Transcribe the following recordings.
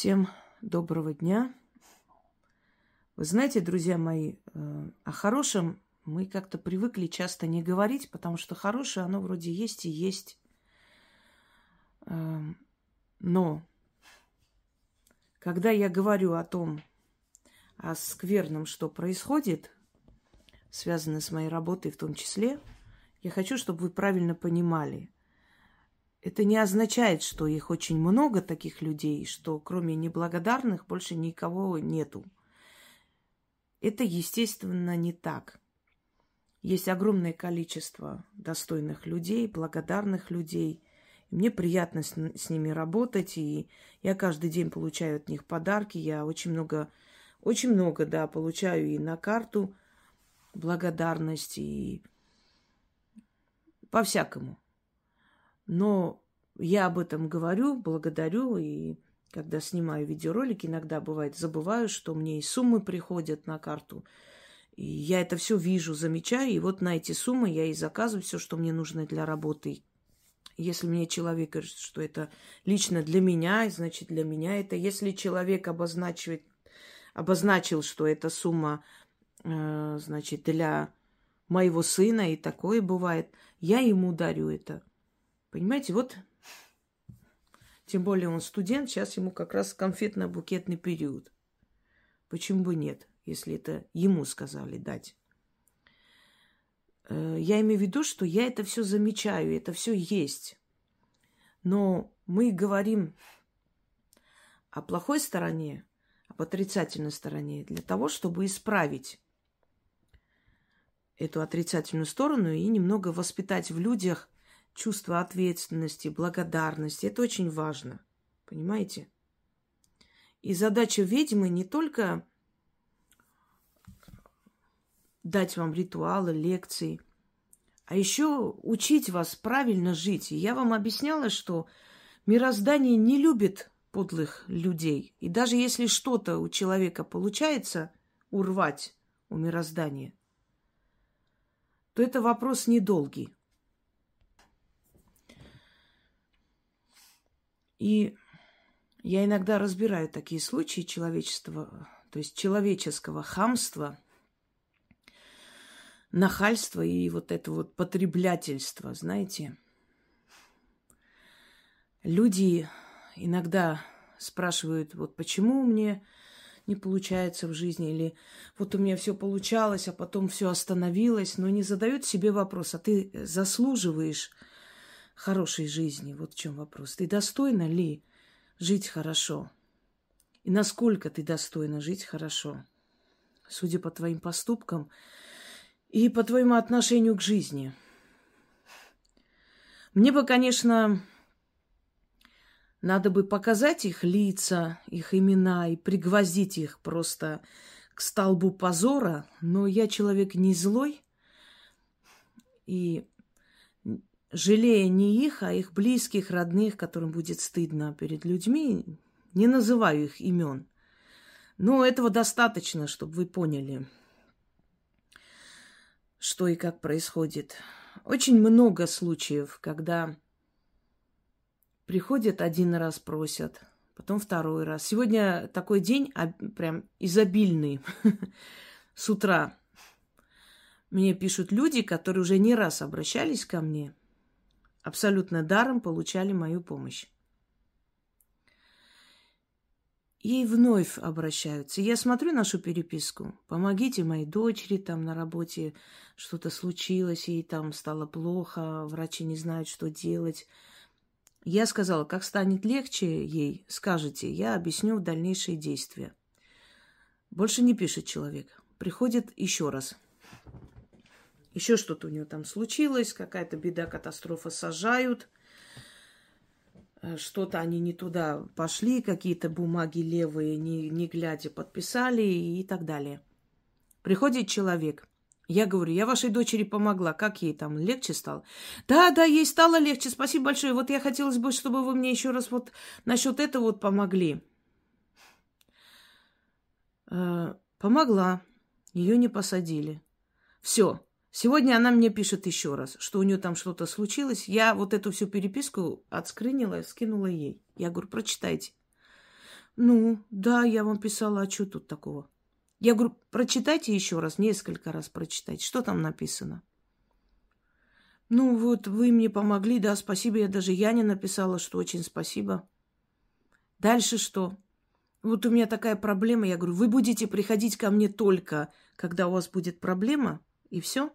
Всем доброго дня. Вы знаете, друзья мои, э, о хорошем мы как-то привыкли часто не говорить, потому что хорошее, оно вроде есть и есть. Эм, но когда я говорю о том, о скверном, что происходит, связанное с моей работой в том числе, я хочу, чтобы вы правильно понимали – это не означает, что их очень много таких людей, что кроме неблагодарных больше никого нету. Это, естественно, не так. Есть огромное количество достойных людей, благодарных людей. И мне приятно с, с ними работать, и я каждый день получаю от них подарки. Я очень много, очень много, да, получаю и на карту благодарности, и по-всякому. Но я об этом говорю, благодарю, и когда снимаю видеоролики, иногда бывает забываю, что мне и суммы приходят на карту. И я это все вижу, замечаю, и вот на эти суммы я и заказываю все, что мне нужно для работы. Если мне человек говорит, что это лично для меня, значит для меня это. Если человек обозначивает, обозначил, что эта сумма, э, значит, для моего сына, и такое бывает, я ему дарю это. Понимаете, вот тем более он студент, сейчас ему как раз конфетно-букетный период. Почему бы нет, если это ему сказали дать? Э, я имею в виду, что я это все замечаю, это все есть. Но мы говорим о плохой стороне, об отрицательной стороне для того, чтобы исправить эту отрицательную сторону и немного воспитать в людях чувство ответственности, благодарности. Это очень важно. Понимаете? И задача ведьмы не только дать вам ритуалы, лекции, а еще учить вас правильно жить. И я вам объясняла, что мироздание не любит подлых людей. И даже если что-то у человека получается урвать у мироздания, то это вопрос недолгий. И я иногда разбираю такие случаи человечества, то есть человеческого хамства, нахальства и вот это вот потреблятельство, знаете. Люди иногда спрашивают, вот почему мне не получается в жизни, или вот у меня все получалось, а потом все остановилось, но не задают себе вопрос, а ты заслуживаешь хорошей жизни. Вот в чем вопрос. Ты достойна ли жить хорошо? И насколько ты достойна жить хорошо? Судя по твоим поступкам и по твоему отношению к жизни. Мне бы, конечно, надо бы показать их лица, их имена и пригвоздить их просто к столбу позора, но я человек не злой, и жалея не их, а их близких, родных, которым будет стыдно перед людьми, не называю их имен. Но этого достаточно, чтобы вы поняли, что и как происходит. Очень много случаев, когда приходят один раз, просят, потом второй раз. Сегодня такой день а, прям изобильный с утра. Мне пишут люди, которые уже не раз обращались ко мне – абсолютно даром получали мою помощь. И вновь обращаются. Я смотрю нашу переписку. Помогите моей дочери, там на работе что-то случилось, ей там стало плохо, врачи не знают, что делать. Я сказала, как станет легче ей, скажите, я объясню дальнейшие действия. Больше не пишет человек. Приходит еще раз еще что-то у него там случилось, какая-то беда, катастрофа, сажают. Э, что-то они не туда пошли, какие-то бумаги левые, не, не глядя, подписали и так далее. Приходит человек. Я говорю, я вашей дочери помогла. Как ей там легче стало? Да, да, ей стало легче. Спасибо большое. Вот я хотелось бы, чтобы вы мне еще раз вот насчет этого вот помогли. Э, помогла. Ее не посадили. Все. Сегодня она мне пишет еще раз, что у нее там что-то случилось. Я вот эту всю переписку отскринила, скинула ей. Я говорю, прочитайте. Ну, да, я вам писала, а что тут такого? Я говорю, прочитайте еще раз, несколько раз прочитайте. Что там написано? Ну вот, вы мне помогли, да, спасибо. Я даже Яне написала, что очень спасибо. Дальше что? Вот у меня такая проблема. Я говорю, вы будете приходить ко мне только, когда у вас будет проблема, и все.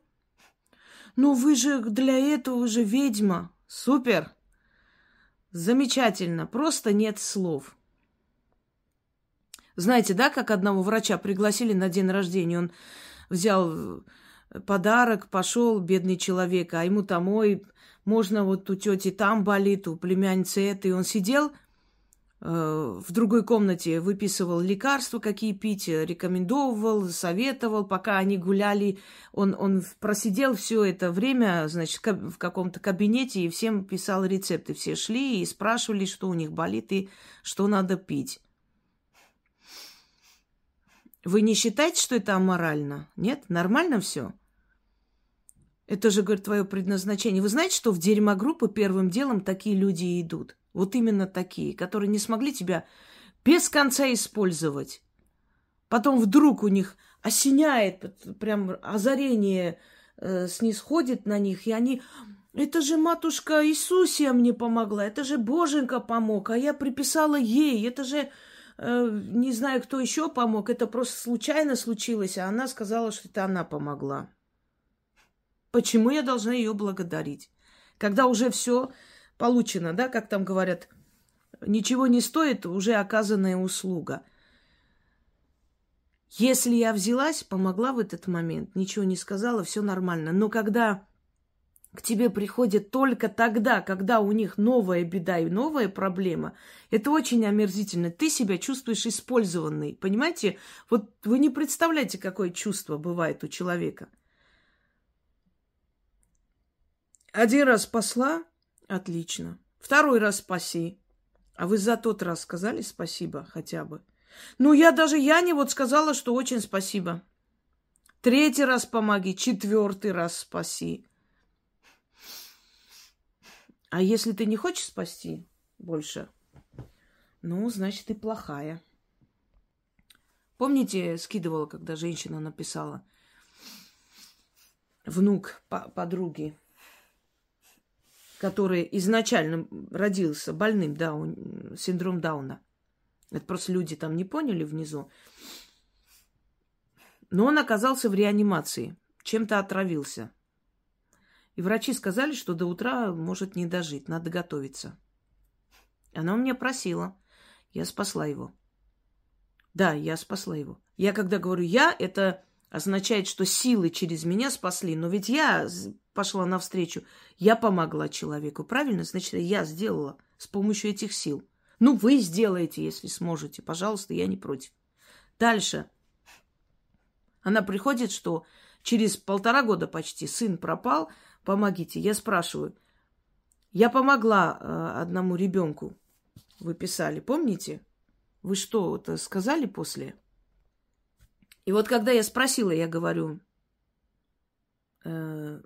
Ну вы же для этого уже ведьма. Супер. Замечательно. Просто нет слов. Знаете, да, как одного врача пригласили на день рождения, он взял э, подарок, пошел, бедный человек, а ему там, ой, можно вот у тети там болит, у племянницы это, и он сидел в другой комнате, выписывал лекарства, какие пить, рекомендовал, советовал, пока они гуляли, он, он просидел все это время, значит, в каком-то кабинете и всем писал рецепты, все шли и спрашивали, что у них болит и что надо пить. Вы не считаете, что это аморально? Нет? Нормально все? Это же, говорит, твое предназначение. Вы знаете, что в дерьмогруппы первым делом такие люди идут? Вот именно такие, которые не смогли тебя без конца использовать. Потом вдруг у них осеняет, прям озарение э, снисходит на них, и они... Это же матушка Иисусия мне помогла, это же Боженька помог, а я приписала ей, это же Э, не знаю, кто еще помог, это просто случайно случилось, а она сказала, что это она помогла. Почему я должна ее благодарить? Когда уже все получено, да, как там говорят, ничего не стоит уже оказанная услуга. Если я взялась, помогла в этот момент, ничего не сказала, все нормально. Но когда к тебе приходят только тогда, когда у них новая беда и новая проблема, это очень омерзительно. Ты себя чувствуешь использованный. Понимаете? Вот вы не представляете, какое чувство бывает у человека. Один раз спасла, отлично. Второй раз спаси. А вы за тот раз сказали спасибо хотя бы? Ну, я даже Яне вот сказала, что очень спасибо. Третий раз помоги, четвертый раз спаси. А если ты не хочешь спасти больше, ну, значит, ты плохая. Помните, скидывала, когда женщина написала, внук подруги, который изначально родился больным, да, синдром Дауна. Это просто люди там не поняли внизу. Но он оказался в реанимации, чем-то отравился. И врачи сказали, что до утра может не дожить, надо готовиться. Она у меня просила. Я спасла его. Да, я спасла его. Я когда говорю «я», это означает, что силы через меня спасли. Но ведь я пошла навстречу. Я помогла человеку, правильно? Значит, я сделала с помощью этих сил. Ну, вы сделаете, если сможете. Пожалуйста, я не против. Дальше. Она приходит, что через полтора года почти сын пропал – помогите. Я спрашиваю, я помогла э, одному ребенку, вы писали, помните? Вы что, это сказали после? И вот когда я спросила, я говорю, э,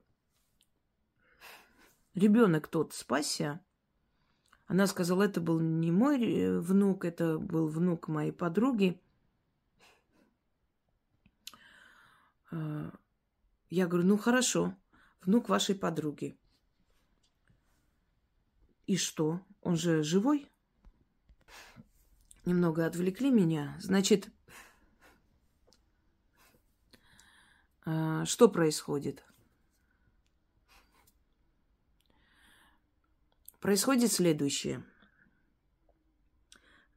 ребенок тот спасся, она сказала, это был не мой э, внук, это был внук моей подруги. Э, я говорю, ну хорошо внук вашей подруги. И что? Он же живой? Немного отвлекли меня. Значит, что происходит? Происходит следующее.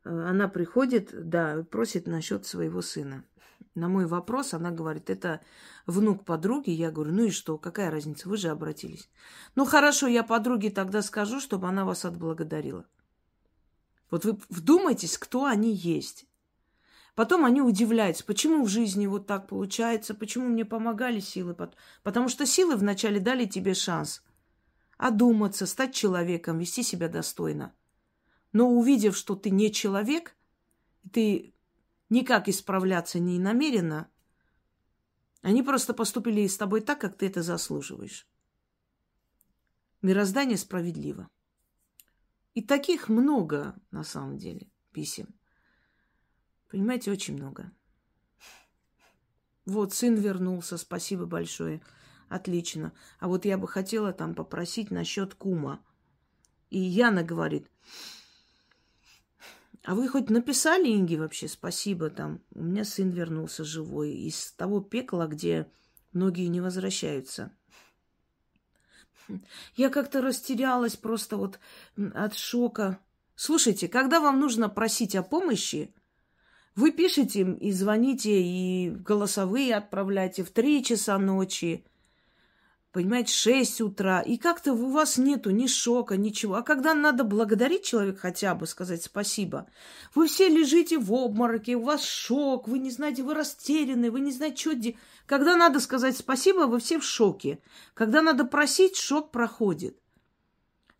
Э, она приходит, да, просит насчет своего сына. На мой вопрос она говорит, это внук подруги. Я говорю, ну и что, какая разница, вы же обратились. Ну хорошо, я подруге тогда скажу, чтобы она вас отблагодарила. Вот вы вдумайтесь, кто они есть. Потом они удивляются, почему в жизни вот так получается, почему мне помогали силы. Потому что силы вначале дали тебе шанс одуматься, стать человеком, вести себя достойно. Но увидев, что ты не человек, ты никак исправляться не намерена, они просто поступили с тобой так, как ты это заслуживаешь. Мироздание справедливо. И таких много, на самом деле, писем. Понимаете, очень много. Вот, сын вернулся, спасибо большое. Отлично. А вот я бы хотела там попросить насчет кума. И Яна говорит, а вы хоть написали Инге вообще спасибо там? У меня сын вернулся живой из того пекла, где многие не возвращаются. Я как-то растерялась просто вот от шока. Слушайте, когда вам нужно просить о помощи, вы пишете и звоните, и голосовые отправляете в три часа ночи, понимаете, 6 утра, и как-то у вас нету ни шока, ничего. А когда надо благодарить человека хотя бы, сказать спасибо, вы все лежите в обмороке, у вас шок, вы не знаете, вы растеряны, вы не знаете, что. Когда надо сказать спасибо, вы все в шоке. Когда надо просить, шок проходит.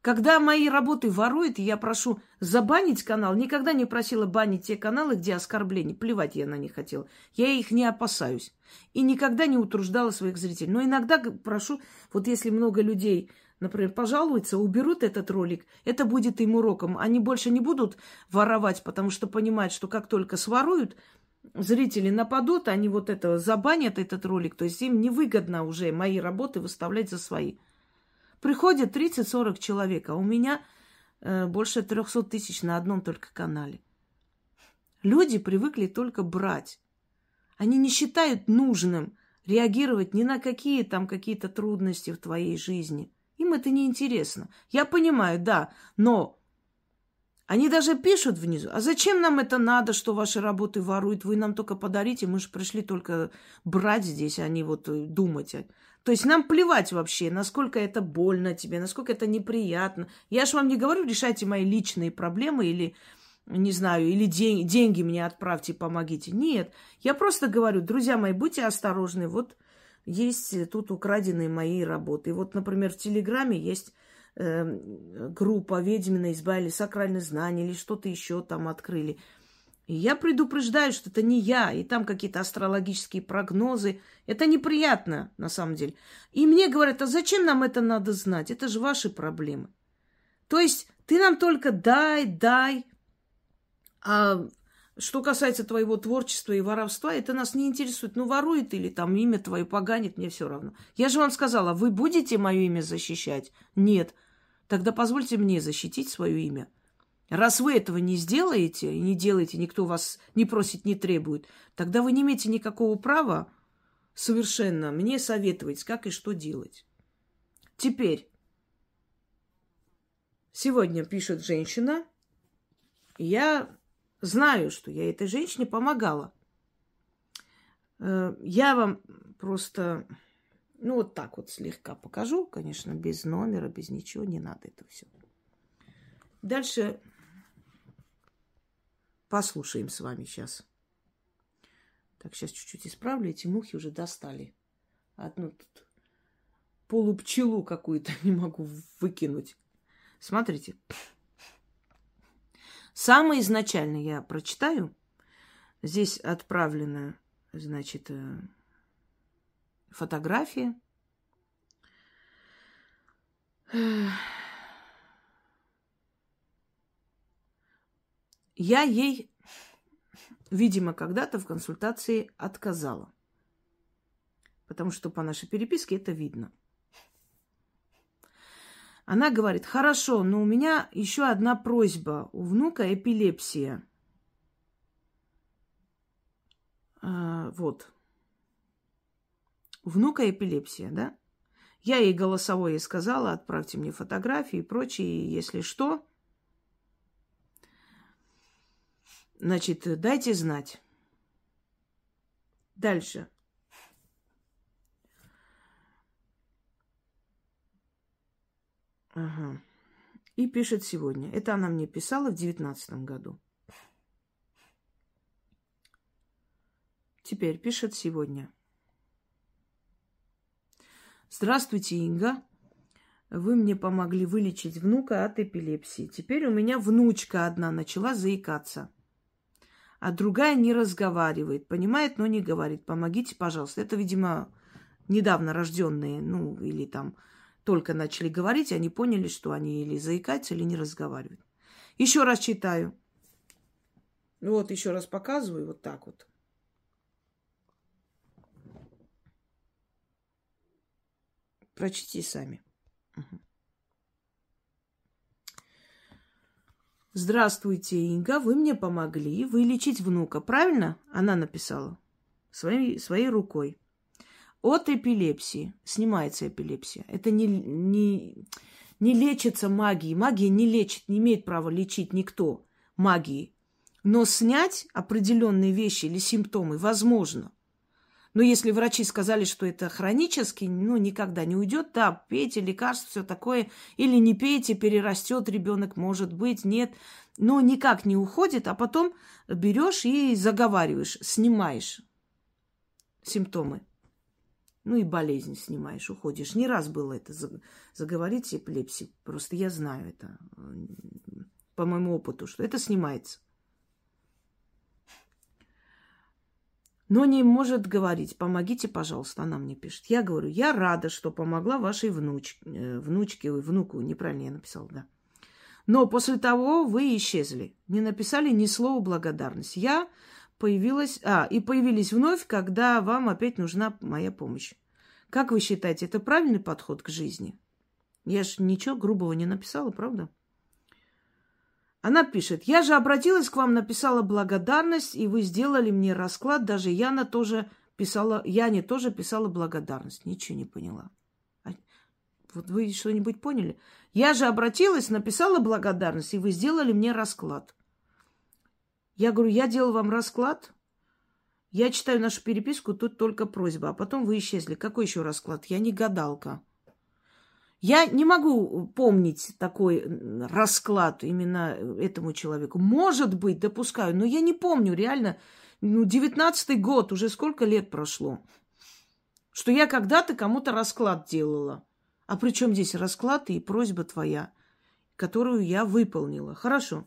Когда мои работы воруют, я прошу забанить канал. Никогда не просила банить те каналы, где оскорбления. Плевать я на них хотела. Я их не опасаюсь. И никогда не утруждала своих зрителей. Но иногда прошу, вот если много людей, например, пожалуются, уберут этот ролик, это будет им уроком. Они больше не будут воровать, потому что понимают, что как только своруют, зрители нападут, они вот это забанят этот ролик. То есть им невыгодно уже мои работы выставлять за свои. Приходит 30-40 человек, а у меня э, больше 300 тысяч на одном только канале. Люди привыкли только брать. Они не считают нужным реагировать ни на какие там какие-то трудности в твоей жизни. Им это не интересно. Я понимаю, да, но они даже пишут внизу, а зачем нам это надо, что ваши работы воруют, вы нам только подарите, мы же пришли только брать здесь, а не вот э, думать. То есть нам плевать вообще, насколько это больно тебе, насколько это неприятно. Я же вам не говорю, решайте мои личные проблемы или, не знаю, или день, деньги мне отправьте, помогите. Нет, я просто говорю, друзья мои, будьте осторожны. Вот есть тут украденные мои работы. Вот, например, в Телеграме есть э, группа «Ведьмина изба» или «Сакральные знания» или что-то еще там открыли – и я предупреждаю, что это не я, и там какие-то астрологические прогнозы. Это неприятно, на самом деле. И мне говорят, а зачем нам это надо знать? Это же ваши проблемы. То есть ты нам только дай, дай. А что касается твоего творчества и воровства, это нас не интересует. Ну, ворует или там имя твое поганит, мне все равно. Я же вам сказала, вы будете мое имя защищать? Нет. Тогда позвольте мне защитить свое имя. Раз вы этого не сделаете и не делаете, никто вас не просит, не требует, тогда вы не имеете никакого права совершенно мне советовать, как и что делать. Теперь, сегодня пишет женщина, я знаю, что я этой женщине помогала. Э, я вам просто, ну вот так вот слегка покажу, конечно, без номера, без ничего, не надо это все. Дальше Послушаем с вами сейчас. Так, сейчас чуть-чуть исправлю. Эти мухи уже достали. Одну тут полупчелу какую-то не могу выкинуть. Смотрите. Самое изначальное я прочитаю. Здесь отправлена, значит, э, фотография. Я ей, видимо, когда-то в консультации отказала. Потому что по нашей переписке это видно. Она говорит, хорошо, но у меня еще одна просьба. У внука эпилепсия. А, вот. У внука эпилепсия, да? Я ей голосовое сказала, отправьте мне фотографии и прочее, если что. Значит, дайте знать. Дальше. Ага. И пишет сегодня. Это она мне писала в девятнадцатом году. Теперь пишет сегодня. Здравствуйте, Инга. Вы мне помогли вылечить внука от эпилепсии. Теперь у меня внучка одна начала заикаться а другая не разговаривает, понимает, но не говорит. Помогите, пожалуйста. Это, видимо, недавно рожденные, ну, или там только начали говорить, они поняли, что они или заикаются, или не разговаривают. Еще раз читаю. Вот еще раз показываю, вот так вот. Прочтите сами. Здравствуйте, Инга, вы мне помогли вылечить внука, правильно? Она написала своей, своей рукой. От эпилепсии. Снимается эпилепсия. Это не, не, не лечится магией. Магия не лечит, не имеет права лечить никто магией. Но снять определенные вещи или симптомы возможно. Но если врачи сказали, что это хронически, ну, никогда не уйдет, да, пейте лекарства, все такое, или не пейте, перерастет ребенок, может быть, нет, но никак не уходит, а потом берешь и заговариваешь, снимаешь симптомы. Ну и болезнь снимаешь, уходишь. Не раз было это заговорить эпилепсии. Просто я знаю это по моему опыту, что это снимается. но не может говорить. Помогите, пожалуйста, она мне пишет. Я говорю, я рада, что помогла вашей внуч... Э, внучке, ой, внуку, неправильно я написала, да. Но после того вы исчезли, не написали ни слова благодарности. Я появилась, а, и появились вновь, когда вам опять нужна моя помощь. Как вы считаете, это правильный подход к жизни? Я же ничего грубого не написала, правда? Она пишет, я же обратилась к вам, написала благодарность, и вы сделали мне расклад. Даже Яна тоже писала, Яне тоже писала благодарность. Ничего не поняла. А, вот вы что-нибудь поняли? Я же обратилась, написала благодарность, и вы сделали мне расклад. Я говорю, я делал вам расклад. Я читаю нашу переписку, тут только просьба. А потом вы исчезли. Какой еще расклад? Я не гадалка. Я не могу помнить такой расклад именно этому человеку. Может быть, допускаю, но я не помню реально. Ну, девятнадцатый год, уже сколько лет прошло. Что я когда-то кому-то расклад делала. А при чем здесь расклад и просьба твоя, которую я выполнила? Хорошо.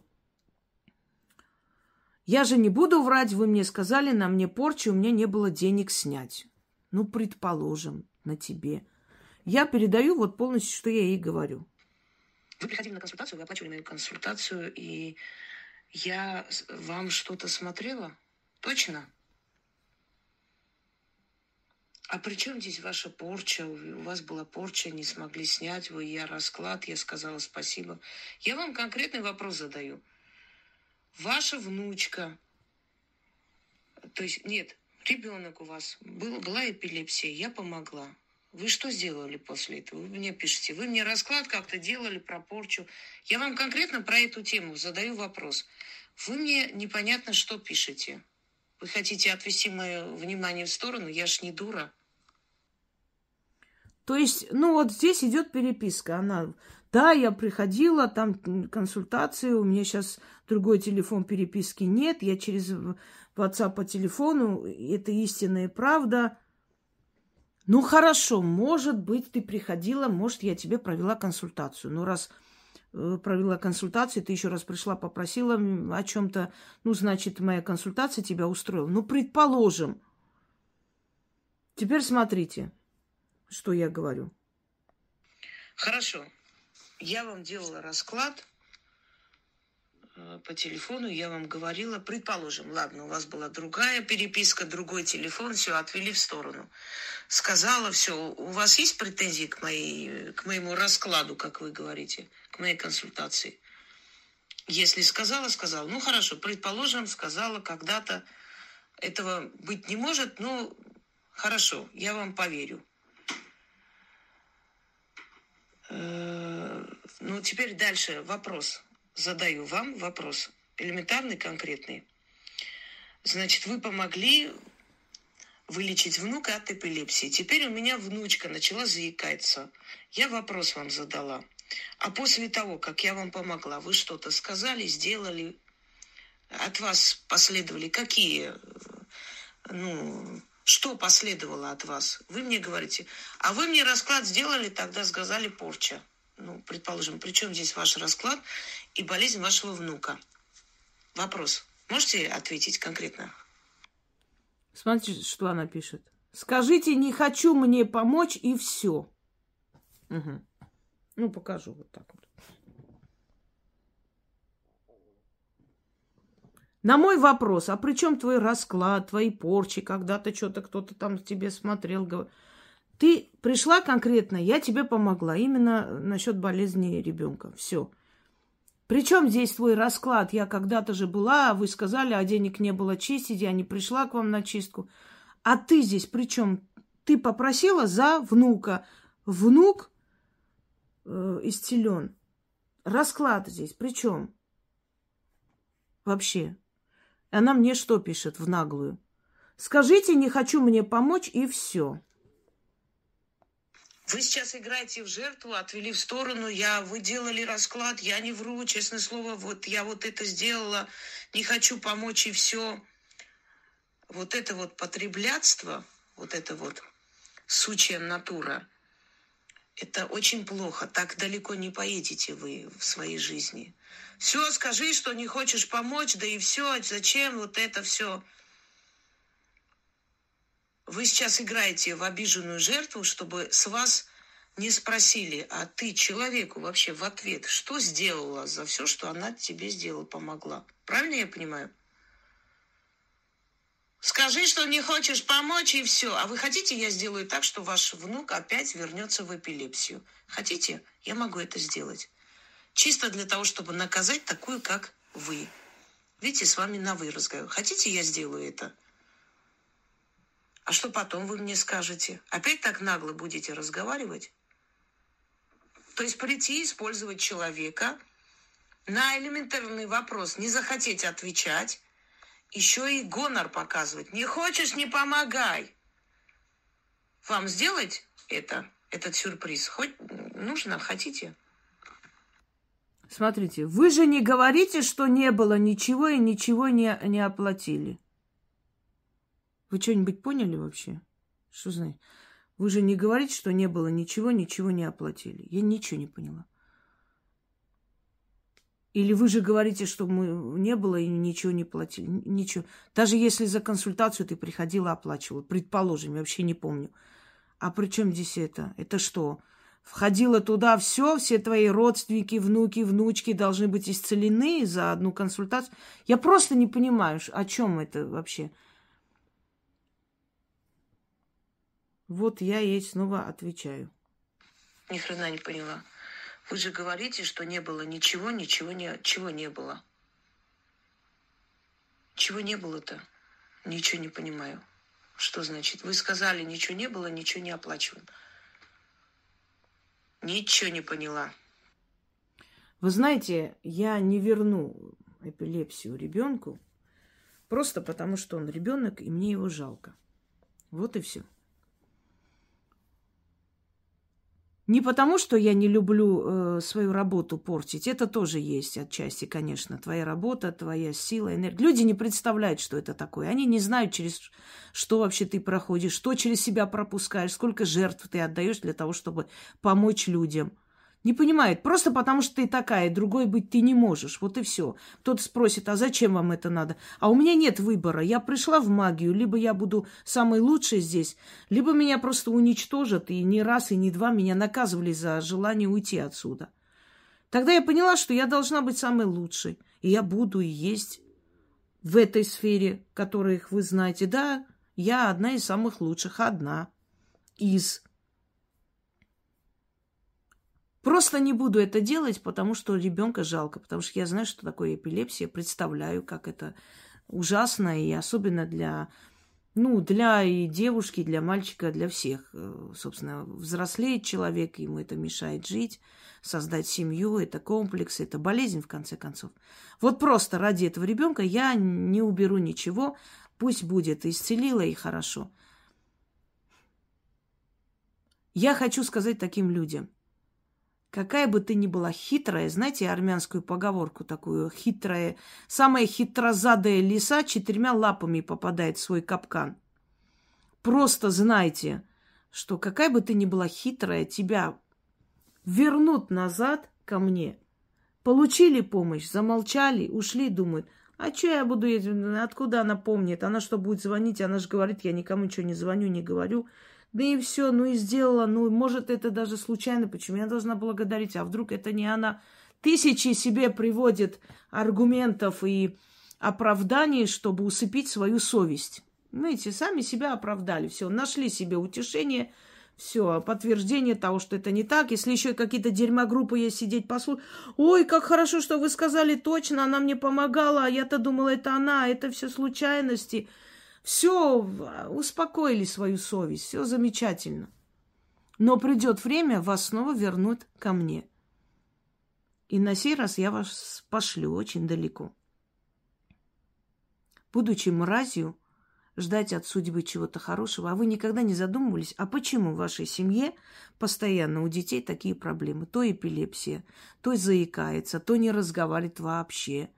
Я же не буду врать, вы мне сказали, на мне порча, у меня не было денег снять. Ну, предположим, на тебе – я передаю вот полностью, что я ей говорю. Вы приходили на консультацию, вы оплачивали мою консультацию, и я вам что-то смотрела? Точно? А при чем здесь ваша порча? У вас была порча, не смогли снять вы, я расклад, я сказала спасибо. Я вам конкретный вопрос задаю. Ваша внучка, то есть нет, ребенок у вас, был, была эпилепсия, я помогла. Вы что сделали после этого? Вы мне пишете. Вы мне расклад как-то делали про порчу. Я вам конкретно про эту тему задаю вопрос. Вы мне непонятно что пишете. Вы хотите отвести мое внимание в сторону? Я ж не дура. То есть, ну вот здесь идет переписка. Она, да, я приходила, там консультации, у меня сейчас другой телефон переписки нет, я через WhatsApp по телефону, это истинная правда. Ну хорошо, может быть, ты приходила, может, я тебе провела консультацию. Ну, раз э, провела консультацию, ты еще раз пришла, попросила о чем-то, ну, значит, моя консультация тебя устроила. Ну, предположим. Теперь смотрите, что я говорю. Хорошо. Я вам делала расклад Э, по телефону я вам говорила, предположим, ладно, у вас была другая переписка, другой телефон, все, отвели в сторону. Сказала, все, у вас есть претензии к, моей, к моему раскладу, как вы говорите, к моей консультации? Если сказала, сказала. Ну, хорошо, предположим, сказала когда-то, этого быть не может, ну, хорошо, я вам поверю. Э, ну, теперь дальше вопрос задаю вам вопрос, элементарный, конкретный. Значит, вы помогли вылечить внука от эпилепсии. Теперь у меня внучка начала заикаться. Я вопрос вам задала. А после того, как я вам помогла, вы что-то сказали, сделали? От вас последовали какие, ну, что последовало от вас? Вы мне говорите, а вы мне расклад сделали, тогда сказали порча. Ну, предположим, при чем здесь ваш расклад и болезнь вашего внука? Вопрос. Можете ответить конкретно? Смотрите, что она пишет. Скажите, не хочу мне помочь, и все. Угу. Ну, покажу вот так вот. На мой вопрос, а при чем твой расклад, твои порчи, когда-то что-то кто-то там тебе смотрел, говорил. Ты пришла конкретно, я тебе помогла. Именно насчет болезни ребенка. Все. Причем здесь твой расклад? Я когда-то же была, вы сказали, а денег не было чистить, я не пришла к вам на чистку. А ты здесь при чем? Ты попросила за внука. Внук э, исцелен. Расклад здесь при чем? Вообще. Она мне что пишет в наглую? Скажите, не хочу мне помочь, и все. Вы сейчас играете в жертву, отвели в сторону, я, вы делали расклад, я не вру, честное слово, вот я вот это сделала, не хочу помочь и все. Вот это вот потреблятство, вот это вот сучья натура, это очень плохо. Так далеко не поедете вы в своей жизни. Все, скажи, что не хочешь помочь, да и все. Зачем вот это все? Вы сейчас играете в обиженную жертву, чтобы с вас не спросили, а ты человеку вообще в ответ что сделала за все, что она тебе сделала, помогла. Правильно я понимаю? Скажи, что не хочешь помочь, и все. А вы хотите, я сделаю так, что ваш внук опять вернется в эпилепсию? Хотите? Я могу это сделать. Чисто для того, чтобы наказать такую, как вы. Видите, с вами на вы разговариваю. Хотите, я сделаю это? А что потом вы мне скажете? Опять так нагло будете разговаривать? То есть прийти использовать человека на элементарный вопрос, не захотеть отвечать, еще и гонор показывать. Не хочешь, не помогай. Вам сделать это, этот сюрприз? Хоть нужно, хотите? Смотрите, вы же не говорите, что не было ничего и ничего не, не оплатили. Вы что-нибудь поняли вообще? Что значит? Вы же не говорите, что не было ничего, ничего не оплатили. Я ничего не поняла. Или вы же говорите, что мы не было и ничего не платили. Ничего. Даже если за консультацию ты приходила, оплачивала. Предположим, я вообще не помню. А при чем здесь это? Это что? Входило туда все, все твои родственники, внуки, внучки должны быть исцелены за одну консультацию. Я просто не понимаю, о чем это вообще. Вот я ей снова отвечаю. Ни хрена не поняла. Вы же говорите, что не было ничего, ничего не, чего не было. Чего не было-то? Ничего не понимаю. Что значит? Вы сказали, ничего не было, ничего не оплачиваем. Ничего не поняла. Вы знаете, я не верну эпилепсию ребенку, просто потому что он ребенок, и мне его жалко. Вот и все. Не потому, что я не люблю э, свою работу портить. Это тоже есть отчасти, конечно. Твоя работа, твоя сила, энергия. Люди не представляют, что это такое. Они не знают, через что вообще ты проходишь, что через себя пропускаешь, сколько жертв ты отдаешь для того, чтобы помочь людям – не понимает, просто потому что ты такая, другой быть ты не можешь. Вот и все. Кто-то спросит, а зачем вам это надо? А у меня нет выбора. Я пришла в магию, либо я буду самой лучшей здесь, либо меня просто уничтожат. И не раз, и не два меня наказывали за желание уйти отсюда. Тогда я поняла, что я должна быть самой лучшей. И я буду и есть в этой сфере, которых вы знаете. Да, я одна из самых лучших, одна из Просто не буду это делать, потому что ребенка жалко, потому что я знаю, что такое эпилепсия, представляю, как это ужасно, и особенно для, ну, для и девушки, для мальчика, для всех. Э, собственно, взрослеет человек, ему это мешает жить, создать семью, это комплекс, это болезнь, в конце концов. Вот просто ради этого ребенка я не уберу ничего, пусть будет, исцелила и хорошо. Я хочу сказать таким людям, Какая бы ты ни была хитрая, знаете армянскую поговорку такую, хитрая, самая хитрозадая лиса четырьмя лапами попадает в свой капкан. Просто знайте, что какая бы ты ни была хитрая, тебя вернут назад ко мне. Получили помощь, замолчали, ушли, думают, а что я буду, откуда она помнит? Она что, будет звонить? Она же говорит, я никому ничего не звоню, не говорю. Да и все, ну и сделала, ну, может, это даже случайно, почему я должна благодарить, а вдруг это не она. Тысячи себе приводит аргументов и оправдание, чтобы усыпить свою совесть. Знаете, сами себя оправдали, все, нашли себе утешение, все, подтверждение того, что это не так. Если еще какие-то дерьмогруппы есть сидеть послушать. Ой, как хорошо, что вы сказали точно, она мне помогала, а я-то думала, это она, это все случайности. Все, успокоили свою совесть, все замечательно. Но придет время, вас снова вернут ко мне. И на сей раз я вас пошлю очень далеко. Будучи мразью, ждать от судьбы чего-то хорошего, а вы никогда не задумывались, а почему в вашей семье постоянно у детей такие проблемы? То эпилепсия, то заикается, то не разговаривает вообще.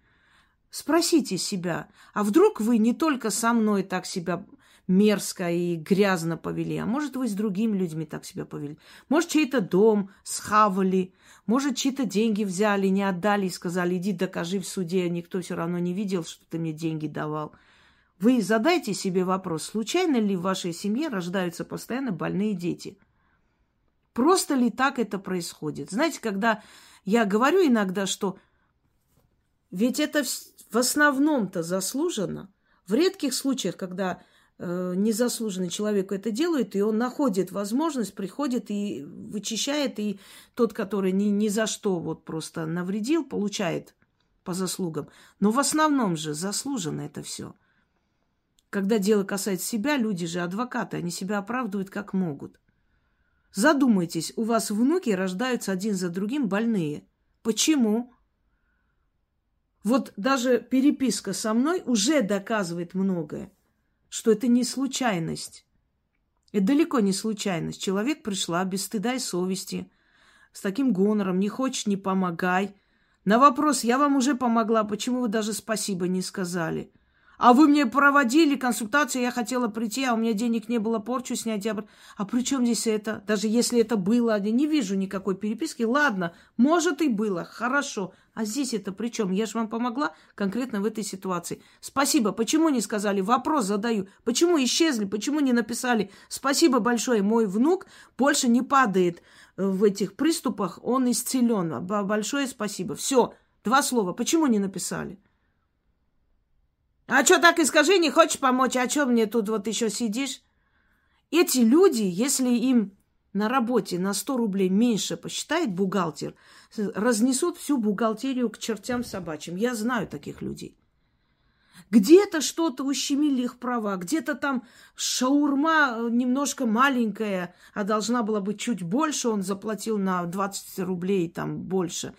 Спросите себя, а вдруг вы не только со мной так себя мерзко и грязно повели, а может, вы с другими людьми так себя повели? Может, чей-то дом схавали, может, чьи-то деньги взяли, не отдали и сказали, иди докажи в суде, никто все равно не видел, что ты мне деньги давал. Вы задайте себе вопрос, случайно ли в вашей семье рождаются постоянно больные дети? Просто ли так это происходит? Знаете, когда я говорю иногда, что ведь это в основном-то заслуженно, в редких случаях, когда э, незаслуженный человек это делает, и он находит возможность, приходит и вычищает, и тот, который ни, ни за что вот просто навредил, получает по заслугам. Но в основном же заслуженно это все – когда дело касается себя, люди же адвокаты, они себя оправдывают как могут. Задумайтесь, у вас внуки рождаются один за другим больные. Почему? Вот даже переписка со мной уже доказывает многое, что это не случайность. Это далеко не случайность. Человек пришла без стыда и совести, с таким гонором, не хочешь, не помогай. На вопрос, я вам уже помогла, почему вы даже спасибо не сказали? А вы мне проводили консультацию, я хотела прийти, а у меня денег не было, порчу снять. Я... А при чем здесь это? Даже если это было, я не вижу никакой переписки. Ладно, может и было, хорошо. А здесь это при чем? Я же вам помогла конкретно в этой ситуации. Спасибо. Почему не сказали? Вопрос задаю. Почему исчезли? Почему не написали? Спасибо большое. Мой внук больше не падает в этих приступах. Он исцелен. Большое спасибо. Все. Два слова. Почему не написали? А что так и скажи, не хочешь помочь? А что мне тут вот еще сидишь? Эти люди, если им на работе на 100 рублей меньше посчитает бухгалтер, разнесут всю бухгалтерию к чертям собачьим. Я знаю таких людей. Где-то что-то ущемили их права, где-то там шаурма э, немножко маленькая, а должна была быть чуть больше, он заплатил на 20 рублей там больше.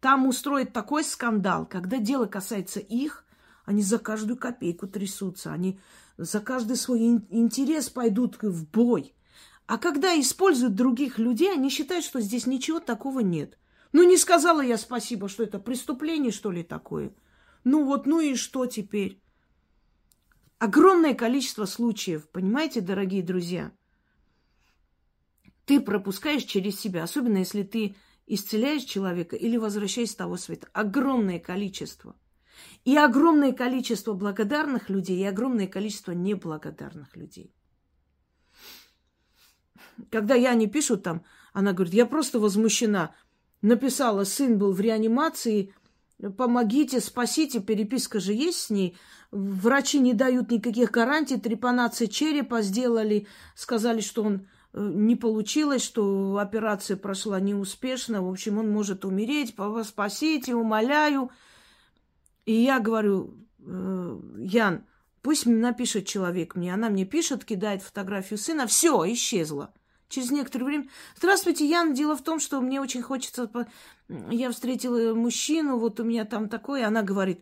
Там устроит такой скандал, когда дело касается их, они за каждую копейку трясутся. Они за каждый свой интерес пойдут в бой. А когда используют других людей, они считают, что здесь ничего такого нет. Ну, не сказала я спасибо, что это преступление, что ли, такое. Ну вот, ну и что теперь? Огромное количество случаев, понимаете, дорогие друзья? Ты пропускаешь через себя, особенно если ты исцеляешь человека или возвращаешь с того света. Огромное количество – и огромное количество благодарных людей, и огромное количество неблагодарных людей. Когда я не пишут там, она говорит, я просто возмущена. Написала, сын был в реанимации, помогите, спасите, переписка же есть с ней. Врачи не дают никаких гарантий, трепанация черепа сделали, сказали, что он э, не получилось, что операция прошла неуспешно, в общем, он может умереть, спасите, умоляю. И я говорю, э, Ян, пусть напишет человек мне. Она мне пишет, кидает фотографию сына. Все, исчезла. Через некоторое время. Здравствуйте, Ян. Дело в том, что мне очень хочется... Я встретила мужчину, вот у меня там такое. Она говорит,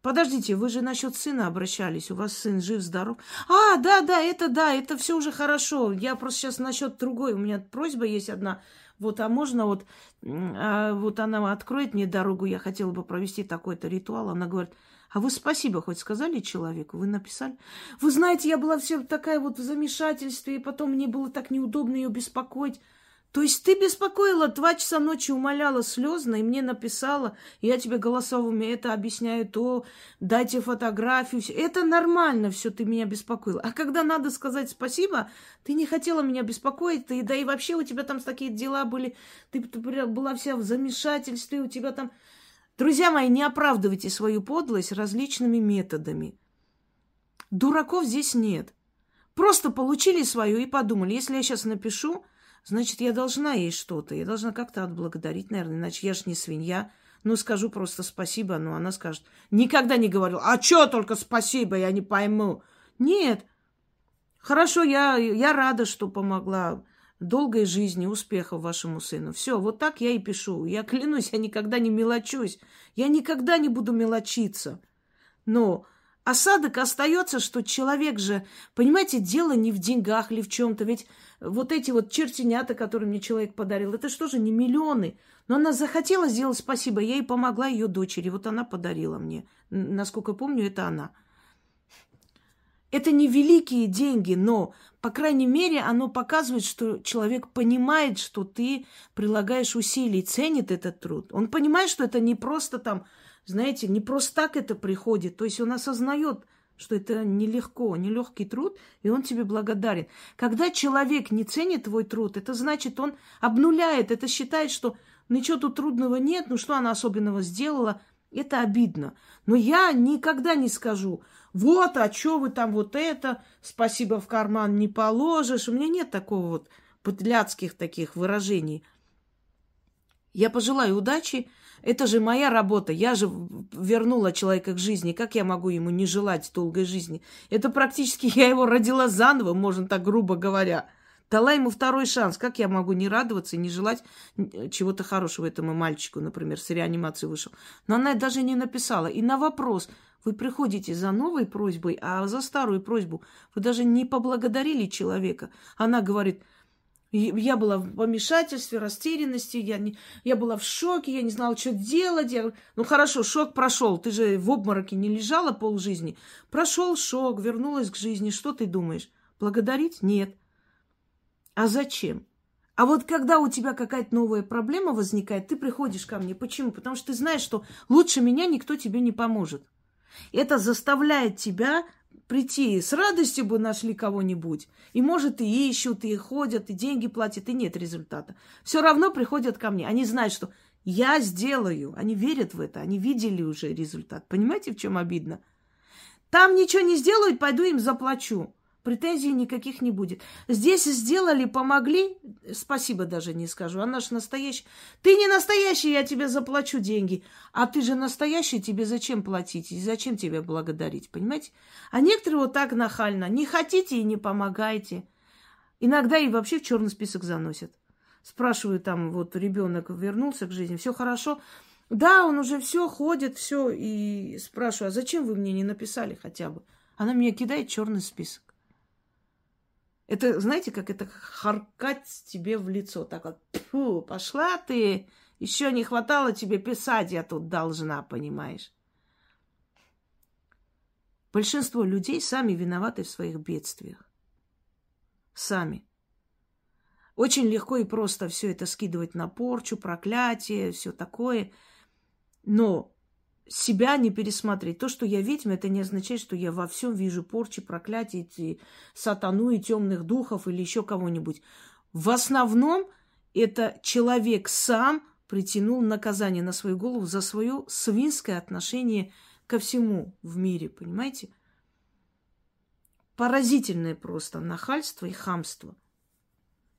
подождите, вы же насчет сына обращались. У вас сын жив-здоров. А, да, да, это да, это все уже хорошо. Я просто сейчас насчет другой. У меня просьба есть одна. Вот, а можно вот, а вот она откроет мне дорогу, я хотела бы провести такой-то ритуал. Она говорит, а вы спасибо хоть сказали человеку? Вы написали? Вы знаете, я была вся такая вот в замешательстве, и потом мне было так неудобно ее беспокоить. То есть ты беспокоила, два часа ночи умоляла слезно, и мне написала, я тебе голосовыми это объясняю, то дайте фотографию. Это нормально все, ты меня беспокоила. А когда надо сказать спасибо, ты не хотела меня беспокоить, ты, да и вообще у тебя там такие дела были, ты, ты была вся в замешательстве, у тебя там Друзья мои, не оправдывайте свою подлость различными методами. Дураков здесь нет. Просто получили свое и подумали, если я сейчас напишу, значит, я должна ей что-то. Я должна как-то отблагодарить, наверное, иначе я же не свинья. Ну, скажу просто спасибо, но она скажет. Никогда не говорил, а что только спасибо, я не пойму. Нет. Хорошо, я, я рада, что помогла долгой жизни, успехов вашему сыну. Все, вот так я и пишу. Я клянусь, я никогда не мелочусь. Я никогда не буду мелочиться. Но осадок остается, что человек же, понимаете, дело не в деньгах или в чем-то. Ведь вот эти вот чертенята, которые мне человек подарил, это что же не миллионы? Но она захотела сделать спасибо, я ей помогла ее дочери. Вот она подарила мне. Насколько помню, это она. Это не великие деньги, но, по крайней мере, оно показывает, что человек понимает, что ты прилагаешь усилий, ценит этот труд. Он понимает, что это не просто там, знаете, не просто так это приходит. То есть он осознает, что это нелегко, нелегкий труд, и он тебе благодарен. Когда человек не ценит твой труд, это значит, он обнуляет, это считает, что ничего тут трудного нет, ну что она особенного сделала, это обидно. Но я никогда не скажу, вот, а что вы там вот это, спасибо в карман не положишь. У меня нет такого вот подляцких таких выражений. Я пожелаю удачи. Это же моя работа. Я же вернула человека к жизни. Как я могу ему не желать долгой жизни? Это практически я его родила заново, можно так грубо говоря. Дала ему второй шанс. Как я могу не радоваться и не желать чего-то хорошего этому мальчику, например, с реанимации вышел. Но она даже не написала. И на вопрос, вы приходите за новой просьбой, а за старую просьбу вы даже не поблагодарили человека. Она говорит, я была в помешательстве, растерянности, я, не, я была в шоке, я не знала, что делать. Я ну хорошо, шок прошел, ты же в обмороке не лежала полжизни. Прошел шок, вернулась к жизни, что ты думаешь? Благодарить? Нет. А зачем? А вот когда у тебя какая-то новая проблема возникает, ты приходишь ко мне. Почему? Потому что ты знаешь, что лучше меня никто тебе не поможет. Это заставляет тебя прийти. С радостью бы нашли кого-нибудь. И, может, и ищут, и ходят, и деньги платят, и нет результата. Все равно приходят ко мне. Они знают, что я сделаю. Они верят в это. Они видели уже результат. Понимаете, в чем обидно? Там ничего не сделают, пойду им заплачу. Претензий никаких не будет. Здесь сделали, помогли, спасибо даже не скажу. Она же настоящая. Ты не настоящий, я тебе заплачу деньги. А ты же настоящий, тебе зачем платить? И зачем тебя благодарить, понимаете? А некоторые вот так нахально. Не хотите и не помогайте. Иногда и вообще в черный список заносят. Спрашиваю там, вот ребенок вернулся к жизни, все хорошо. Да, он уже все ходит, все. И спрашиваю, а зачем вы мне не написали хотя бы? Она мне кидает черный список. Это, знаете, как это харкать тебе в лицо. Так вот, фу, пошла ты, еще не хватало тебе писать, я тут должна, понимаешь? Большинство людей сами виноваты в своих бедствиях. Сами. Очень легко и просто все это скидывать на порчу, проклятие, все такое. Но себя не пересмотреть. То, что я ведьма, это не означает, что я во всем вижу порчи, проклятия, и сатану и темных духов или еще кого-нибудь. В основном это человек сам притянул наказание на свою голову за свое свинское отношение ко всему в мире, понимаете? Поразительное просто нахальство и хамство.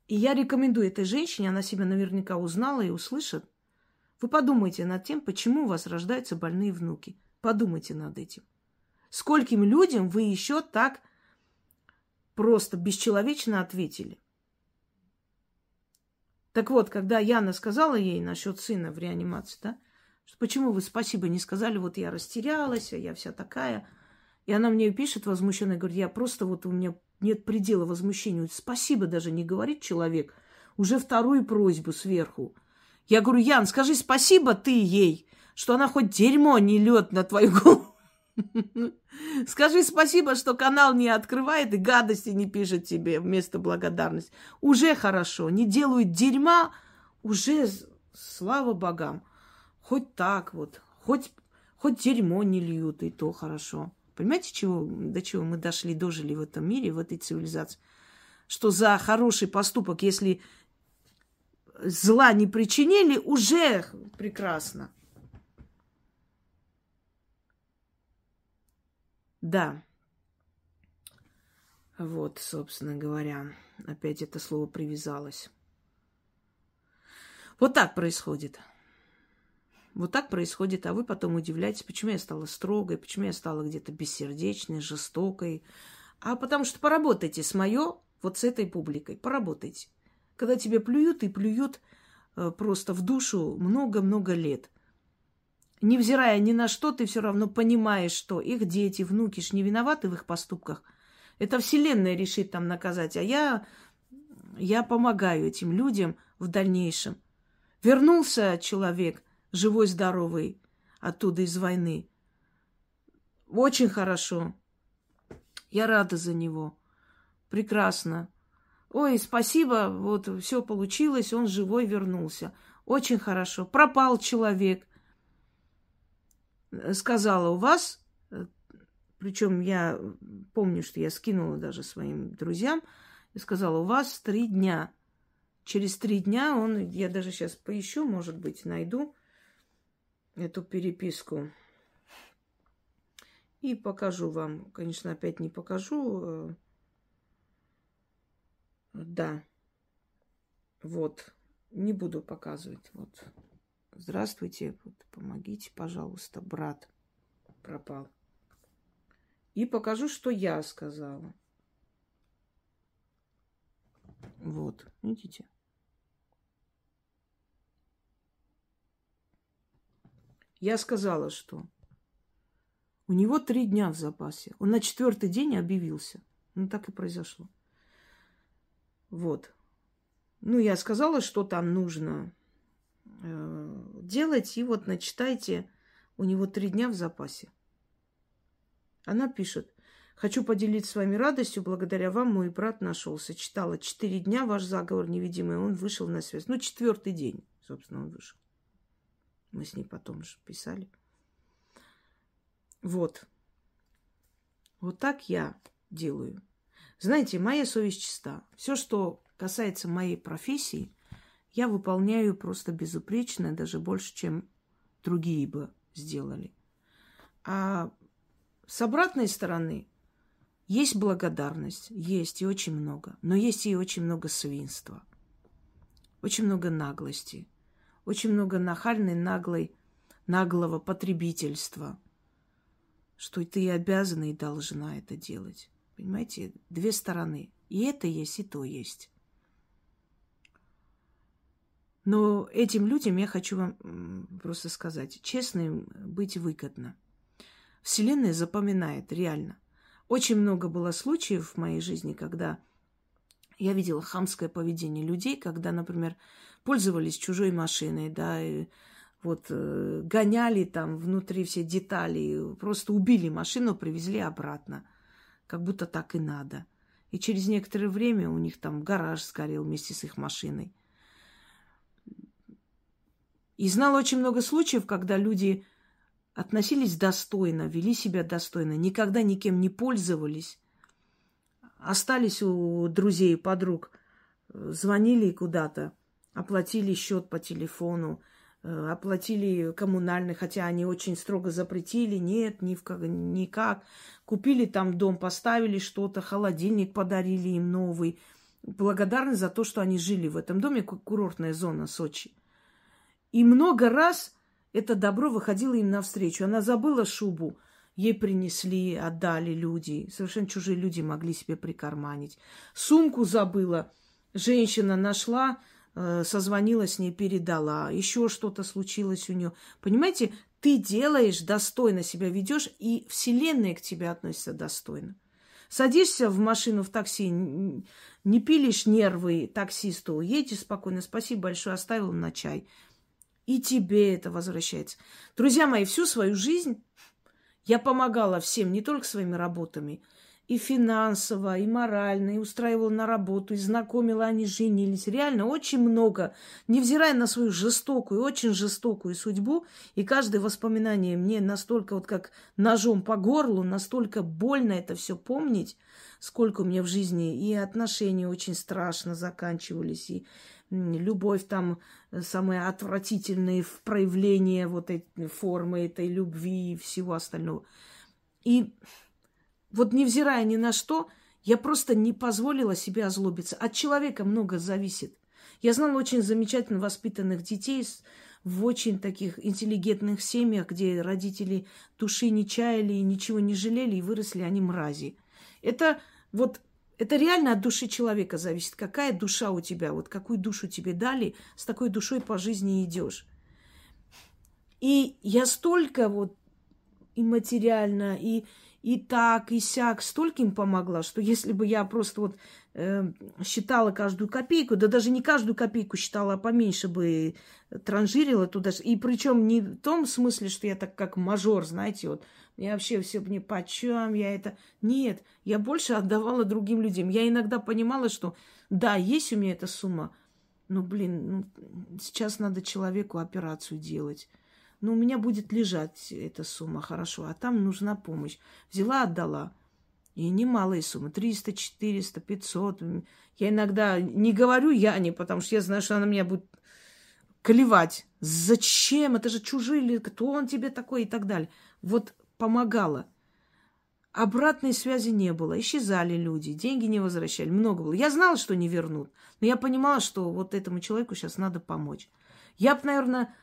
И я рекомендую этой женщине, она себя наверняка узнала и услышит, вы подумайте над тем, почему у вас рождаются больные внуки. Подумайте над этим. Скольким людям вы еще так просто бесчеловечно ответили? Так вот, когда Яна сказала ей насчет сына в реанимации, да, что почему вы спасибо не сказали, вот я растерялась, а я вся такая. И она мне пишет возмущенно, говорит, я просто вот у меня нет предела возмущению. Спасибо даже не говорит человек. Уже вторую просьбу сверху. Я говорю, Ян, скажи спасибо ты ей, что она хоть дерьмо не лед на твою голову. Скажи спасибо, что канал не открывает и гадости не пишет тебе вместо благодарности. Уже хорошо. Не делают дерьма, уже слава богам. Хоть так вот, хоть, хоть дерьмо не льют, и то хорошо. Понимаете, чего, до чего мы дошли, дожили в этом мире, в этой цивилизации? Что за хороший поступок, если зла не причинили, уже прекрасно. Да. Вот, собственно говоря, опять это слово привязалось. Вот так происходит. Вот так происходит, а вы потом удивляетесь, почему я стала строгой, почему я стала где-то бессердечной, жестокой. А потому что поработайте с моё, вот с этой публикой, поработайте. Когда тебе плюют и плюют э, просто в душу много-много лет. Невзирая ни на что, ты все равно понимаешь, что их дети, внуки ж не виноваты в их поступках. Это Вселенная решит там наказать, а я, я помогаю этим людям в дальнейшем. Вернулся человек – живой, здоровый, оттуда из войны. Очень хорошо. Я рада за него. Прекрасно. Ой, спасибо, вот все получилось, он живой вернулся. Очень хорошо. Пропал человек. Сказала, у вас, причем я помню, что я скинула даже своим друзьям, сказала, у вас три дня. Через три дня он, я даже сейчас поищу, может быть, найду, эту переписку. И покажу вам. Конечно, опять не покажу. Да. Вот. Не буду показывать. Вот. Здравствуйте. Вот, помогите, пожалуйста, брат пропал. И покажу, что я сказала. Вот, видите? Я сказала, что у него три дня в запасе. Он на четвертый день объявился. Ну, так и произошло. Вот. Ну, я сказала, что там нужно э, делать. И вот начитайте, у него три дня в запасе. Она пишет. Хочу поделиться с вами радостью. Благодаря вам мой брат нашелся. Читала четыре дня ваш заговор невидимый. Он вышел на связь. Ну, четвертый день, собственно, он вышел. Мы с ней потом же писали. Вот. Вот так я делаю. Знаете, моя совесть чиста. Все, что касается моей профессии, я выполняю просто безупречно, даже больше, чем другие бы сделали. А с обратной стороны есть благодарность, есть и очень много, но есть и очень много свинства, очень много наглости, очень много нахальной, наглой, наглого потребительства, что ты обязана, и должна это делать. Понимаете, две стороны. И это есть, и то есть. Но этим людям я хочу вам просто сказать, честно им быть выгодно. Вселенная запоминает, реально. Очень много было случаев в моей жизни, когда я видела хамское поведение людей, когда, например, пользовались чужой машиной, да, и вот э, гоняли там внутри все детали, просто убили машину, привезли обратно, как будто так и надо. И через некоторое время у них там гараж сгорел вместе с их машиной. И знала очень много случаев, когда люди относились достойно, вели себя достойно, никогда никем не пользовались, остались у друзей и подруг, звонили куда-то, оплатили счет по телефону, оплатили коммунальный, хотя они очень строго запретили, нет, ни в как, никак. Купили там дом, поставили что-то, холодильник подарили им новый. Благодарны за то, что они жили в этом доме, курортная зона Сочи. И много раз это добро выходило им навстречу. Она забыла шубу, ей принесли, отдали люди. Совершенно чужие люди могли себе прикарманить. Сумку забыла, женщина нашла, Э, созвонила с ней, передала, еще что-то случилось у нее. Понимаете, ты делаешь достойно себя ведешь, и Вселенная к тебе относится достойно. Садишься в машину, в такси, не пилишь нервы таксисту, едете спокойно, спасибо большое, оставил на чай. И тебе это возвращается. Друзья мои, всю свою жизнь я помогала всем, не только своими работами, и финансово, и морально, и устраивала на работу, и знакомила, они женились. Реально очень много, невзирая на свою жестокую, очень жестокую судьбу, и каждое воспоминание мне настолько вот как ножом по горлу, настолько больно это все помнить, сколько у меня в жизни и отношения очень страшно заканчивались, и любовь там самые отвратительные в проявлении вот этой формы этой любви и всего остального. И вот невзирая ни на что, я просто не позволила себе озлобиться. От человека много зависит. Я знала очень замечательно воспитанных детей в очень таких интеллигентных семьях, где родители души не чаяли и ничего не жалели, и выросли они мрази. Это вот это реально от души человека зависит. Какая душа у тебя, вот какую душу тебе дали, с такой душой по жизни идешь. И я столько вот и материально, и, и так, и сяк, столько им помогла, что если бы я просто вот э, считала каждую копейку, да даже не каждую копейку считала, а поменьше бы транжирила туда. И причем не в том смысле, что я так как мажор, знаете, вот я вообще все мне почем, я это... Нет, я больше отдавала другим людям. Я иногда понимала, что да, есть у меня эта сумма, но, блин, ну, сейчас надо человеку операцию делать. Ну, у меня будет лежать эта сумма, хорошо, а там нужна помощь. Взяла, отдала. И немалые суммы. 300, 400, 500. Я иногда не говорю я не, потому что я знаю, что она меня будет клевать. Зачем? Это же чужие, кто он тебе такой и так далее. Вот помогала. Обратной связи не было. Исчезали люди, деньги не возвращали. Много было. Я знала, что не вернут. Но я понимала, что вот этому человеку сейчас надо помочь. Я бы, наверное,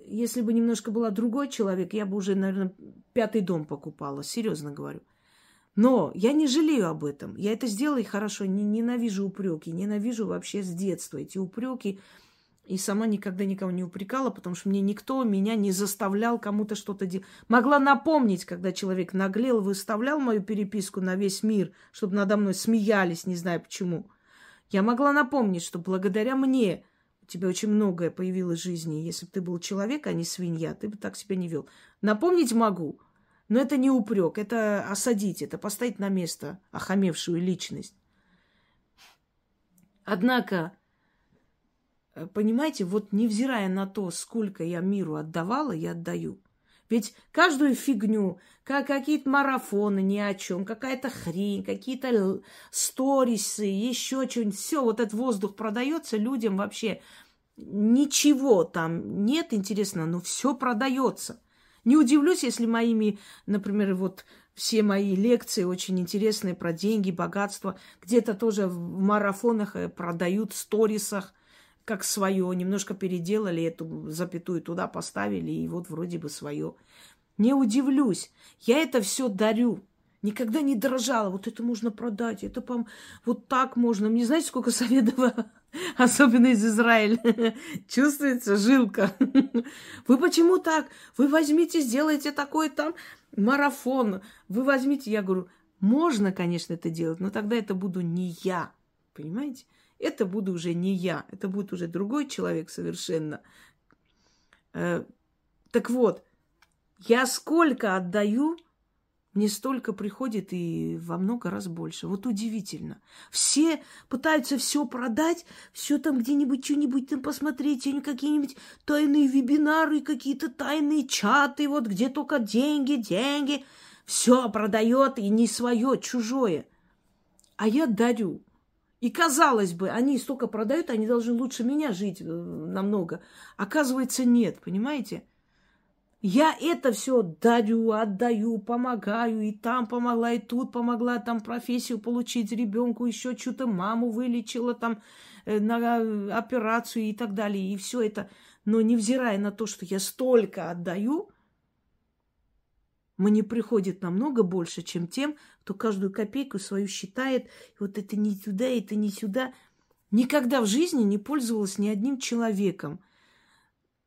если бы немножко была другой человек, я бы уже, наверное, пятый дом покупала. Серьезно говорю. Но я не жалею об этом. Я это сделала и хорошо. Не, ненавижу упреки. Ненавижу вообще с детства эти упреки. И сама никогда никого не упрекала, потому что мне никто меня не заставлял кому-то что-то делать. Могла напомнить, когда человек наглел, выставлял мою переписку на весь мир, чтобы надо мной смеялись, не знаю почему. Я могла напомнить, что благодаря мне у тебя очень многое появилось в жизни. Если бы ты был человек, а не свинья, ты бы так себя не вел. Напомнить могу, но это не упрек, это осадить, это поставить на место охамевшую личность. Однако Э, понимаете, вот невзирая на то, сколько я миру отдавала, я отдаю. Ведь каждую фигню, как какие-то марафоны ни о чем, какая-то хрень, какие-то сторисы, еще что-нибудь, все, вот этот воздух продается людям вообще. Ничего там нет интересно, но все продается. Не удивлюсь, если моими, например, вот все мои лекции очень интересные про деньги, богатство, где-то тоже в марафонах э, продают, сторисах – как свое, немножко переделали эту запятую туда поставили, и вот вроде бы свое. Не удивлюсь, я это все дарю. Никогда не дрожала. Вот это можно продать, это пом... вот так можно. Мне знаете, сколько советов, особенно из Израиля, чувствуется жилка. Вы почему так? Вы возьмите, сделайте такой там марафон. Вы возьмите, я говорю, можно, конечно, это делать, но тогда это буду не я. Понимаете? Это буду уже не я, это будет уже другой человек совершенно. Э, так вот, я сколько отдаю, мне столько приходит и во много раз больше. Вот удивительно. Все пытаются все продать, все там где-нибудь что-нибудь там посмотреть, какие-нибудь тайные вебинары, какие-то тайные чаты, вот где только деньги, деньги. Все продает и не свое, чужое. А я дарю. И казалось бы, они столько продают, они должны лучше меня жить э, намного. Оказывается, нет, понимаете? Я это все дарю, отдаю, помогаю, и там помогла, и тут помогла, там профессию получить ребенку, еще что-то маму вылечила, там э, на операцию и так далее, и все это. Но невзирая на то, что я столько отдаю, мне приходит намного больше, чем тем, кто каждую копейку свою считает. Вот это не туда, это не сюда. Никогда в жизни не пользовалась ни одним человеком.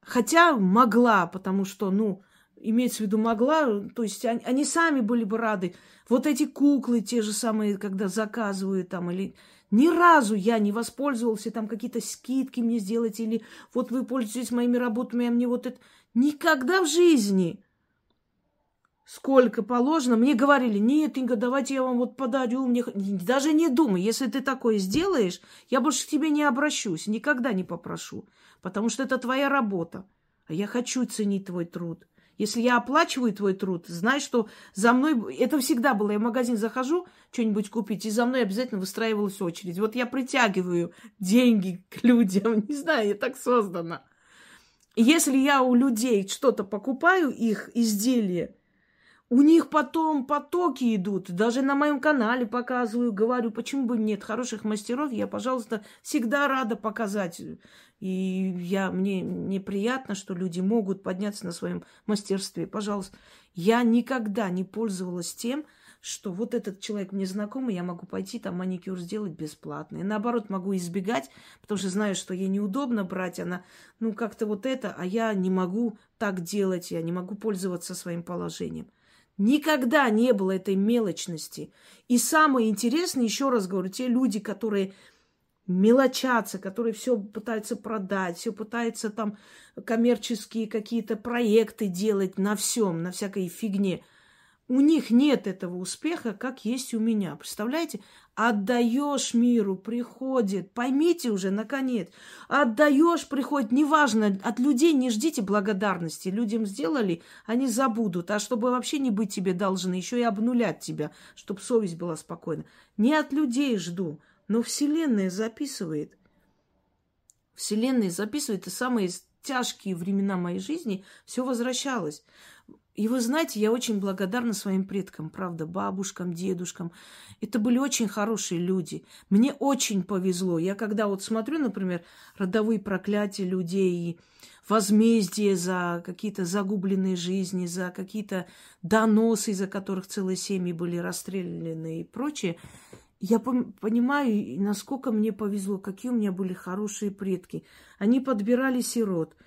Хотя могла, потому что, ну, имеется в виду могла, то есть они, они сами были бы рады. Вот эти куклы те же самые, когда заказывают там, или ни разу я не воспользовался, там какие-то скидки мне сделать, или вот вы пользуетесь моими работами, а мне вот это... Никогда в жизни сколько положено. Мне говорили, нет, Инга, давайте я вам вот подарю. Мне... Даже не думай, если ты такое сделаешь, я больше к тебе не обращусь, никогда не попрошу, потому что это твоя работа. А я хочу ценить твой труд. Если я оплачиваю твой труд, знай, что за мной... Это всегда было. Я в магазин захожу что-нибудь купить, и за мной обязательно выстраивалась очередь. Вот я притягиваю деньги к людям. Не знаю, я так создана. Если я у людей что-то покупаю, их изделия, У них потом потоки идут. Даже на моем канале показываю, говорю, почему бы нет хороших мастеров. Я, пожалуйста, всегда рада показать. И я, мне, мне приятно, что люди могут подняться на своем мастерстве. Пожалуйста, я никогда не пользовалась тем, что вот этот человек мне знакомый, я могу пойти там маникюр сделать бесплатно. И наоборот, могу избегать, потому что знаю, что ей неудобно брать, она, ну, как-то вот это, а я не могу так делать, я не могу пользоваться своим положением. Никогда не было этой мелочности. И самое интересное, еще раз говорю, те люди, которые мелочатся, которые все пытаются продать, все пытаются там коммерческие какие-то проекты делать на всем, на всякой фигне – у них нет этого успеха, как есть у меня. Представляете? Отдаешь миру, приходит. Поймите уже, наконец. Отдаешь, приходит. Неважно, от людей не ждите благодарности. Людям сделали, они забудут. А чтобы вообще не быть тебе должны, еще и обнулять тебя, чтобы совесть была спокойна. Не от людей жду, но Вселенная записывает. Вселенная записывает, и самые тяжкие времена моей жизни все возвращалось. И вы знаете, я очень благодарна своим предкам, правда, бабушкам, дедушкам. Это были очень хорошие люди. Мне очень повезло. Я когда вот смотрю, например, родовые проклятия людей и возмездие за какие-то загубленные жизни, за какие-то доносы, из-за которых целые семьи были расстреляны и прочее, я понимаю, насколько мне повезло, какие у меня были хорошие предки. Они подбирали сирот –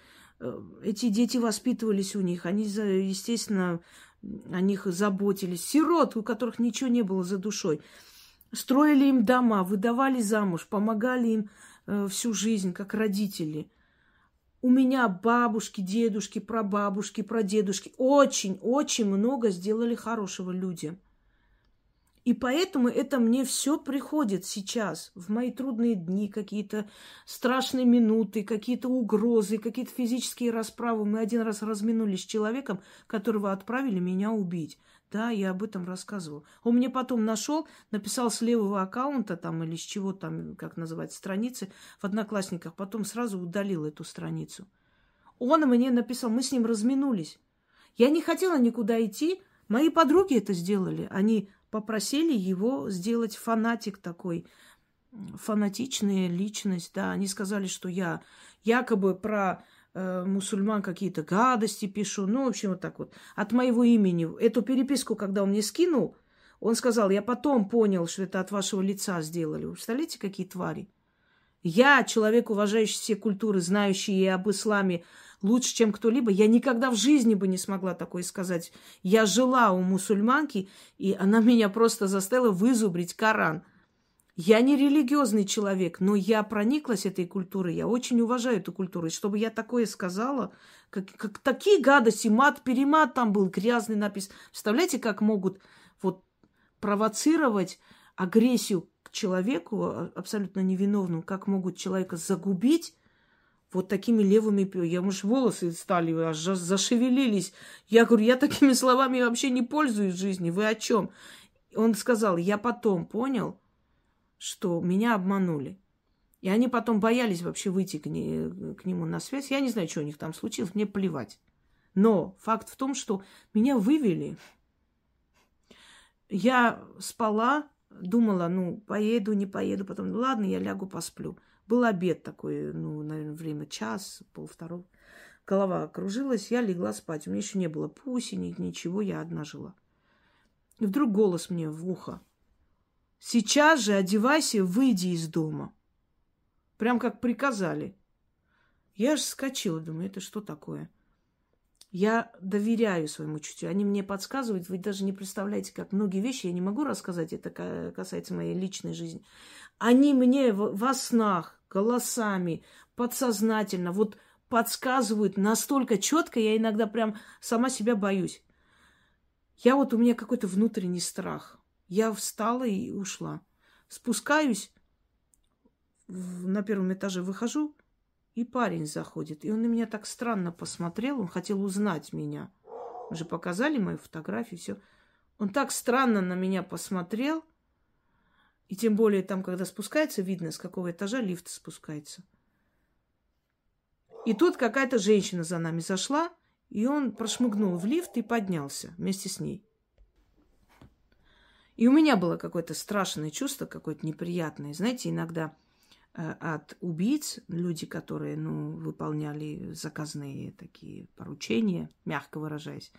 эти дети воспитывались у них, они, естественно, о них заботились. Сирот, у которых ничего не было за душой. Строили им дома, выдавали замуж, помогали им э, всю жизнь, как родители. У меня бабушки, дедушки, прабабушки, прадедушки очень-очень много сделали хорошего людям. И поэтому это мне все приходит сейчас, в мои трудные дни, какие-то страшные минуты, какие-то угрозы, какие-то физические расправы. Мы один раз разминулись с человеком, которого отправили меня убить. Да, я об этом рассказывал. Он мне потом нашел, написал с левого аккаунта там или с чего там, как называть, страницы в Одноклассниках, потом сразу удалил эту страницу. Он мне написал, мы с ним разминулись. Я не хотела никуда идти, мои подруги это сделали. Они попросили его сделать фанатик такой, фанатичная личность, да. Они сказали, что я якобы про э, мусульман какие-то гадости пишу, ну, в общем, вот так вот. От моего имени. Эту переписку, когда он мне скинул, он сказал, я потом понял, что это от вашего лица сделали. Вы представляете, какие твари? Я, человек, уважающий все культуры, знающий и об исламе, лучше, чем кто-либо. Я никогда в жизни бы не смогла такое сказать. Я жила у мусульманки, и она меня просто заставила вызубрить Коран. Я не религиозный человек, но я прониклась этой культурой, я очень уважаю эту культуру. И чтобы я такое сказала, как, как такие гадости, мат-перемат там был, грязный напис. Представляете, как могут вот провоцировать агрессию человеку, а, абсолютно невиновному, как могут человека загубить, вот такими левыми... Я, может, волосы стали, аж зашевелились. Я говорю, я такими словами вообще не пользуюсь в жизни. Вы о чем? Он сказал, я потом понял, что меня обманули. И они потом боялись вообще выйти к, не, к нему на связь. Я не знаю, что у них там случилось, мне плевать. Но факт в том, что меня вывели. Я спала, думала, ну, поеду, не поеду. Потом, ладно, я лягу, посплю. Был обед такой, ну, наверное, время час, полвторого. Голова кружилась, я легла спать. У меня еще не было пусенек, ничего, я одна жила. И вдруг голос мне в ухо. Сейчас же одевайся, выйди из дома. Прям как приказали. Я же скочила, думаю, это что такое? Я доверяю своему чутью. Они мне подсказывают. Вы даже не представляете, как многие вещи я не могу рассказать. Это касается моей личной жизни. Они мне во снах, голосами, подсознательно вот подсказывают настолько четко, я иногда прям сама себя боюсь. Я вот у меня какой-то внутренний страх. Я встала и ушла. Спускаюсь, на первом этаже выхожу, и парень заходит. И он на меня так странно посмотрел, он хотел узнать меня. Уже показали мою фотографию, все. Он так странно на меня посмотрел. И тем более там, когда спускается, видно, с какого этажа лифт спускается. И тут какая-то женщина за нами зашла, и он прошмыгнул в лифт и поднялся вместе с ней. И у меня было какое-то страшное чувство, какое-то неприятное. Знаете, иногда от убийц, люди, которые, ну, выполняли заказные такие поручения, мягко выражаясь,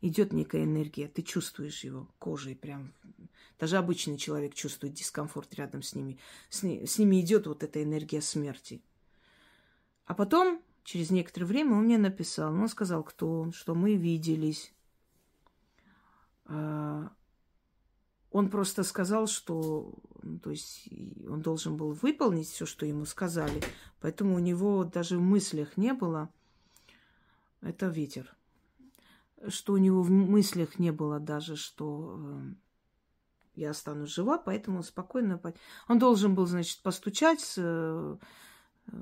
идет некая энергия, ты чувствуешь его кожей прям. Даже обычный человек чувствует дискомфорт рядом с ними. С, ни, с ними идет вот эта энергия смерти. А потом, через некоторое время, он мне написал, он сказал, кто он, что мы виделись. А, он просто сказал, что ну, то есть он должен был выполнить все, что ему сказали, поэтому у него даже в мыслях не было. Это ветер что у него в мыслях не было даже, что э, я останусь жива, поэтому спокойно... Он должен был, значит, постучать, э,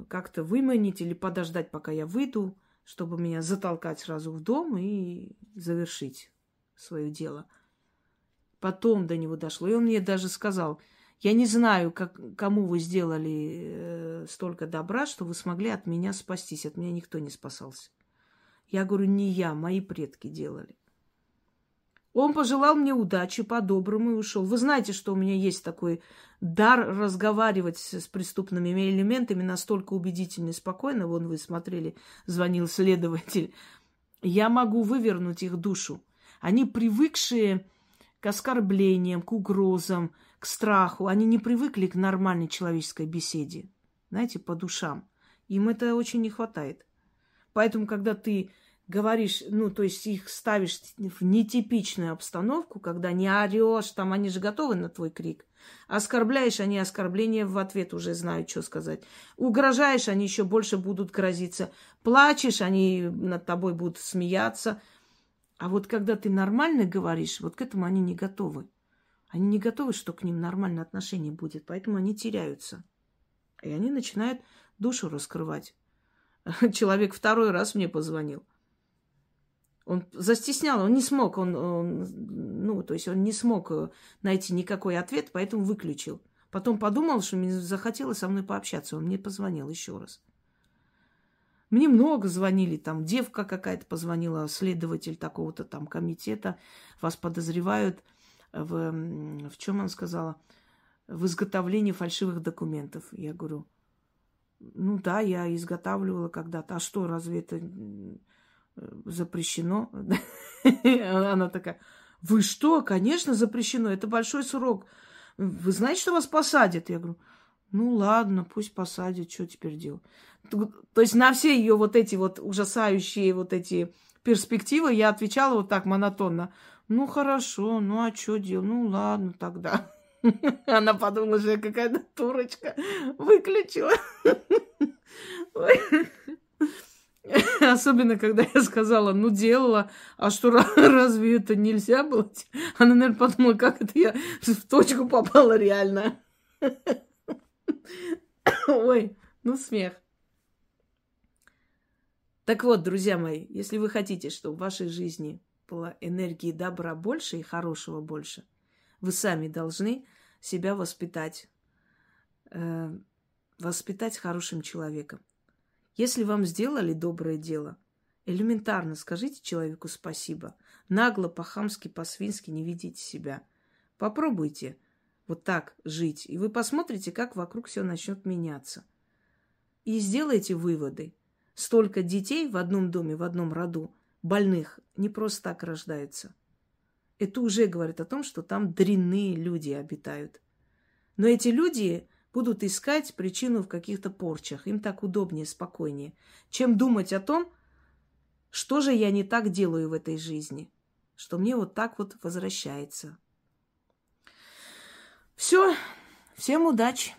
как-то выманить или подождать, пока я выйду, чтобы меня затолкать сразу в дом и завершить свое дело. Потом до него дошло. И он мне даже сказал, я не знаю, как, кому вы сделали э, столько добра, что вы смогли от меня спастись. От меня никто не спасался. Я говорю, не я, мои предки делали. Он пожелал мне удачи по-доброму и ушел. Вы знаете, что у меня есть такой дар разговаривать с преступными элементами настолько убедительно и спокойно. Вон вы смотрели, звонил следователь. Я могу вывернуть их душу. Они привыкшие к оскорблениям, к угрозам, к страху. Они не привыкли к нормальной человеческой беседе. Знаете, по душам. Им это очень не хватает. Поэтому, когда ты говоришь, ну, то есть их ставишь в нетипичную обстановку, когда не орешь, там они же готовы на твой крик. Оскорбляешь, они оскорбления в ответ уже знают, что сказать. Угрожаешь, они еще больше будут грозиться. Плачешь, они над тобой будут смеяться. А вот когда ты нормально говоришь, вот к этому они не готовы. Они не готовы, что к ним нормальное отношение будет, поэтому они теряются. И они начинают душу раскрывать. Человек второй раз мне позвонил. Он застеснял, он не смог, он, он, ну, то есть он не смог э, найти никакой ответ, поэтому выключил. Потом подумал, что мне захотелось со мной пообщаться. Он мне позвонил еще раз. Мне много звонили, там девка какая-то позвонила, следователь такого-то там комитета. Вас подозревают в, в чем он сказала? В изготовлении фальшивых документов. Я говорю, ну да, я изготавливала когда-то. А что, разве это запрещено. Она такая, вы что? Конечно, запрещено. Это большой срок. Вы знаете, что вас посадят? Я говорю, ну ладно, пусть посадят, что теперь делать? То есть на все ее вот эти вот ужасающие вот эти перспективы я отвечала вот так монотонно. Ну хорошо, ну а что делать? Ну ладно тогда. Она подумала, что я какая-то турочка. Выключила. Особенно, когда я сказала, ну, делала, а что, разве это нельзя было? Она, наверное, подумала, как это я в точку попала реально. Ой, ну, смех. Так вот, друзья мои, если вы хотите, чтобы в вашей жизни было энергии добра больше и хорошего больше, вы сами должны себя воспитать, э, воспитать хорошим человеком. Если вам сделали доброе дело, элементарно скажите человеку спасибо. Нагло, по-хамски, по-свински не ведите себя. Попробуйте вот так жить, и вы посмотрите, как вокруг все начнет меняться. И сделайте выводы. Столько детей в одном доме, в одном роду, больных, не просто так рождаются. Это уже говорит о том, что там дрянные люди обитают. Но эти люди будут искать причину в каких-то порчах. Им так удобнее, спокойнее, чем думать о том, что же я не так делаю в этой жизни, что мне вот так вот возвращается. Все, всем удачи!